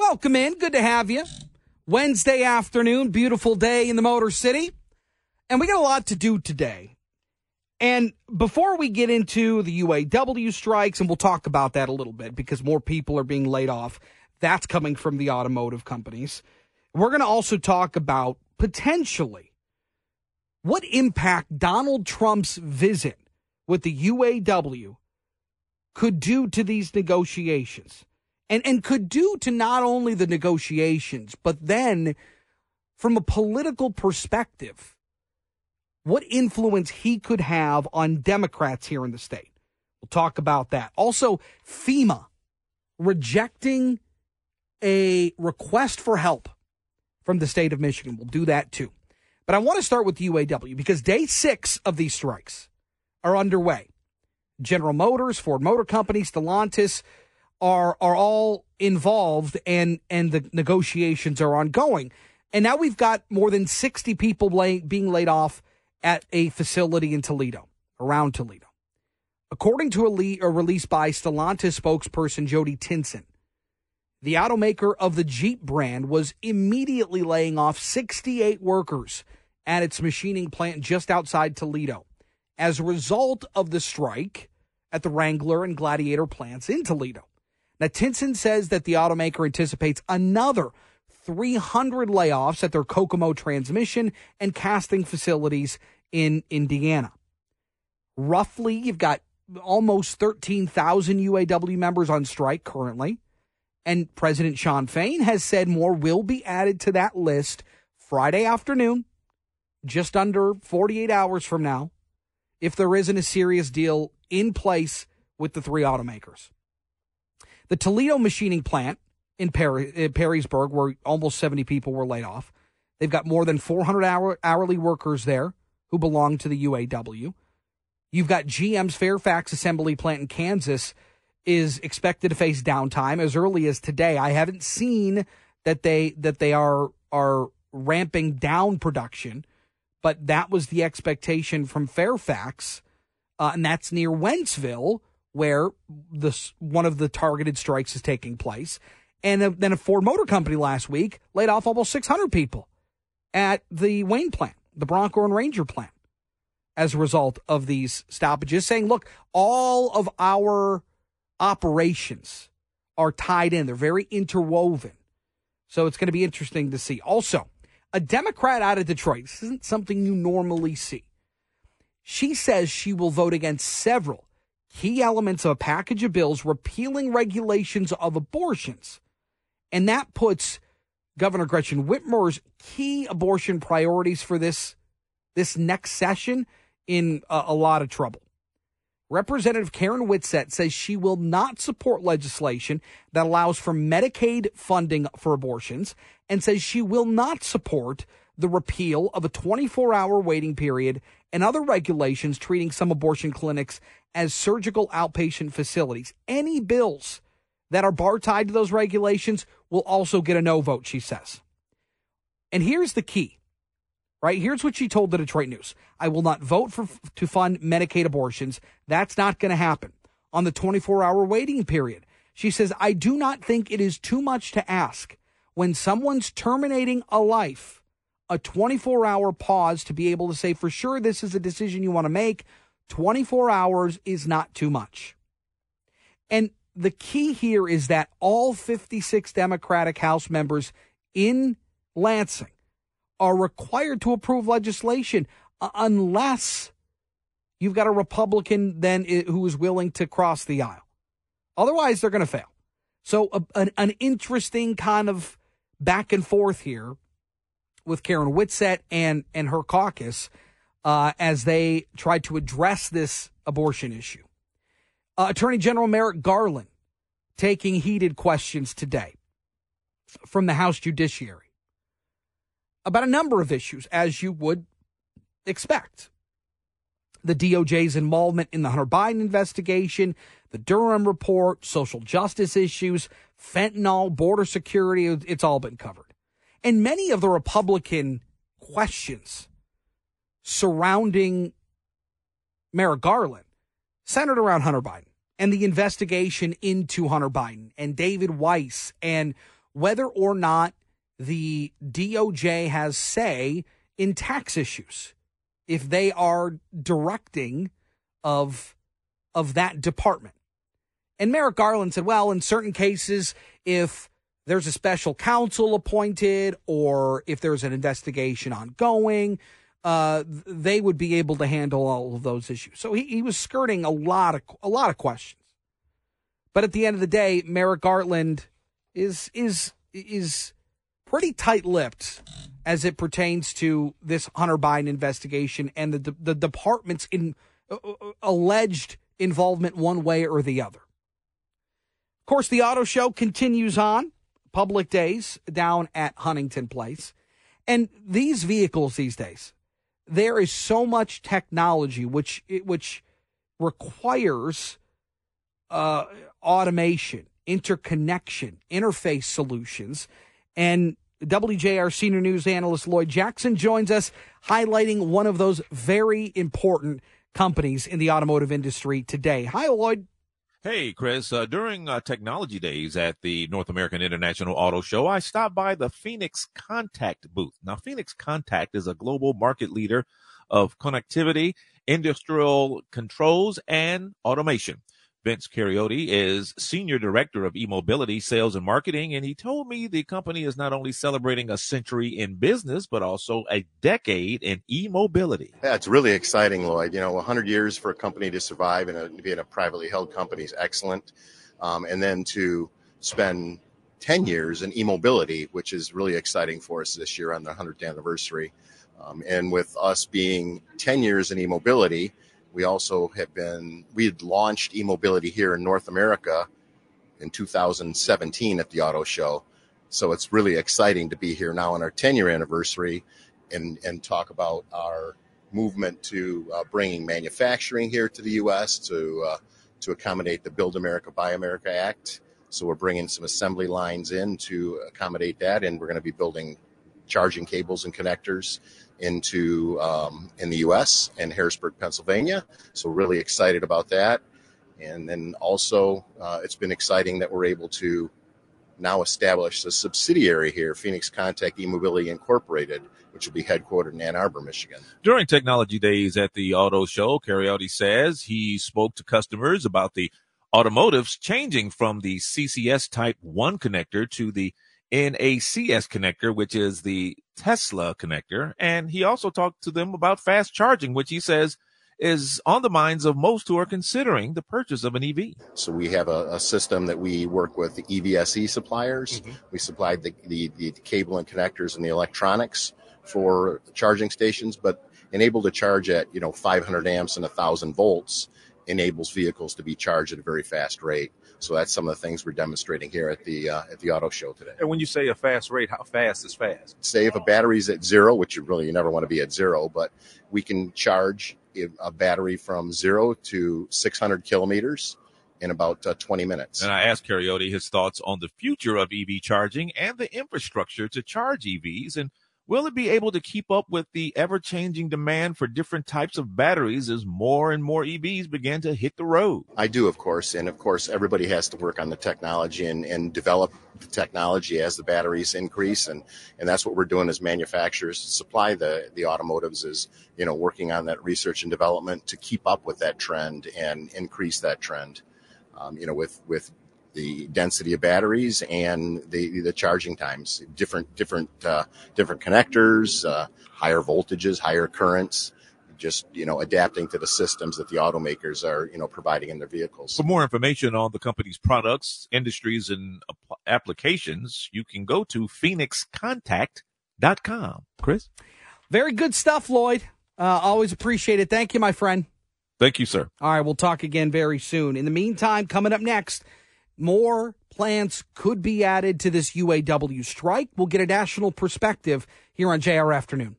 Welcome in. Good to have you. Wednesday afternoon, beautiful day in the Motor City. And we got a lot to do today. And before we get into the UAW strikes, and we'll talk about that a little bit because more people are being laid off, that's coming from the automotive companies. We're going to also talk about potentially what impact Donald Trump's visit with the UAW could do to these negotiations and, and could do to not only the negotiations, but then from a political perspective, what influence he could have on Democrats here in the state. We'll talk about that. Also, FEMA rejecting a request for help from the state of Michigan. We'll do that too. But I want to start with the UAW because day six of these strikes are underway. General Motors, Ford Motor Company, Stellantis are are all involved and and the negotiations are ongoing. And now we've got more than 60 people lay, being laid off at a facility in Toledo, around Toledo. According to a, le- a release by Stellantis spokesperson Jodi Tinson, the automaker of the Jeep brand was immediately laying off 68 workers at its machining plant just outside Toledo as a result of the strike at the Wrangler and Gladiator plants in Toledo. Now, Tinson says that the automaker anticipates another 300 layoffs at their Kokomo transmission and casting facilities in Indiana. Roughly, you've got almost 13,000 UAW members on strike currently. And President Shawn Fain has said more will be added to that list Friday afternoon, just under 48 hours from now, if there isn't a serious deal in place with the three automakers. The Toledo machining plant in Perry, uh, Perrysburg, where almost 70 people were laid off, they've got more than 400 hour, hourly workers there who belong to the UAW. You've got GM's Fairfax assembly plant in Kansas is expected to face downtime as early as today. I haven't seen that they that they are are ramping down production, but that was the expectation from Fairfax, uh, and that's near Wentzville, where this one of the targeted strikes is taking place. And then a Ford Motor Company last week laid off almost 600 people at the Wayne plant, the Bronco and Ranger plant, as a result of these stoppages, saying, look, all of our operations are tied in. They're very interwoven. So it's going to be interesting to see. Also, a Democrat out of Detroit, this isn't something you normally see. She says she will vote against several key elements of a package of bills repealing regulations of abortions. And that puts Governor Gretchen Whitmer's key abortion priorities for this this next session in a, a lot of trouble. Representative Karen Whitsett says she will not support legislation that allows for Medicaid funding for abortions and says she will not support the repeal of a 24 hour waiting period and other regulations treating some abortion clinics as surgical outpatient facilities. Any bills that are bar tied to those regulations will also get a no vote, she says. And here's the key right? Here's what she told the Detroit News. I will not vote for to fund Medicaid abortions. That's not going to happen. On the 24-hour waiting period, she says, "I do not think it is too much to ask when someone's terminating a life, a 24-hour pause to be able to say for sure this is a decision you want to make. 24 hours is not too much." And the key here is that all 56 Democratic House members in Lansing are required to approve legislation uh, unless you've got a Republican then who is willing to cross the aisle. Otherwise, they're going to fail. So, a, an, an, interesting kind of back and forth here with Karen Whitsett and and her caucus uh, as they try to address this abortion issue. Uh, Attorney General Merrick Garland taking heated questions today from the House Judiciary about a number of issues, as you would expect. The DOJ's involvement in the Hunter Biden investigation, the Durham report, social justice issues, fentanyl, border security, it's all been covered. And many of the Republican questions surrounding Merrick Garland centered around Hunter Biden and the investigation into Hunter Biden and David Weiss and whether or not the DOJ has say in tax issues if they are directing of of that department. And Merrick Garland said, well, in certain cases, if there's a special counsel appointed or if there's an investigation ongoing, uh, they would be able to handle all of those issues. So he, he was skirting a lot of a lot of questions. But at the end of the day, Merrick Garland is is is pretty tight-lipped as it pertains to this Hunter Biden investigation and the the department's in uh, uh, alleged involvement one way or the other. Course, the auto show continues on public days down at Huntington Place. And these vehicles these days, there is so much technology which which requires uh, automation, interconnection, interface solutions, and WJR senior news analyst Lloyd Jackson joins us, highlighting one of those very important companies in the automotive industry today. Hi, Lloyd. Hey, Chris. Uh, during uh, technology days at the North American International Auto Show, I stopped by the Phoenix Contact booth. Now, Phoenix Contact is a global market leader of connectivity, industrial controls, and automation. Vince Cariotti is Senior Director of E-Mobility Sales and Marketing, and he told me the company is not only celebrating a century in business, but also a decade in e-mobility. Yeah, it's really exciting, Lloyd. You know, 100 years for a company to survive and be in a privately held company is excellent. Um, and then to spend 10 years in e-mobility, which is really exciting for us this year on the 100th anniversary. Um, and with us being 10 years in e-mobility, we also have been, we had launched e-mobility here in North America in 2017 at the auto show. So it's really exciting to be here now on our 10 year anniversary and, and talk about our movement to uh, bringing manufacturing here to the U.S. to, uh, to accommodate the Build America, Buy America Act. So we're bringing some assembly lines in to accommodate that, and we're going to be building charging cables and connectors into um, in the U.S. and Harrisburg, Pennsylvania. So really excited about that. And then also, uh, it's been exciting that we're able to now establish a subsidiary here, Phoenix Contact E-Mobility Incorporated, which will be headquartered in Ann Arbor, Michigan. During technology days at the auto show, Cariotti says he spoke to customers about the automotives changing from the CCS Type 1 connector to the NACS connector, which is the Tesla connector. And he also talked to them about fast charging, which he says is on the minds of most who are considering the purchase of an EV. So we have a, a system that we work with the EVSE suppliers. Mm-hmm. We supplied the, the, the, cable and connectors and the electronics for charging stations, but enabled to charge at, you know, 500 amps and 1000 volts enables vehicles to be charged at a very fast rate. So that's some of the things we're demonstrating here at the uh, at the auto show today. And when you say a fast rate, how fast is fast? Say if a battery's at zero, which you really you never want to be at zero, but we can charge a battery from zero to 600 kilometers in about uh, 20 minutes. And I asked Cariotti his thoughts on the future of EV charging and the infrastructure to charge EVs and Will it be able to keep up with the ever changing demand for different types of batteries as more and more EVs begin to hit the road? I do, of course. And of course, everybody has to work on the technology and, and develop the technology as the batteries increase. And, and that's what we're doing as manufacturers to supply the, the automotives is, you know, working on that research and development to keep up with that trend and increase that trend. Um, you know, with, with the density of batteries and the the charging times. Different different uh, different connectors, uh, higher voltages, higher currents. Just you know, adapting to the systems that the automakers are you know providing in their vehicles. For more information on the company's products, industries, and applications, you can go to phoenixcontact.com. Chris, very good stuff, Lloyd. Uh, always appreciate it. Thank you, my friend. Thank you, sir. All right, we'll talk again very soon. In the meantime, coming up next more plants could be added to this UAW strike. We'll get a national perspective here on JR Afternoon.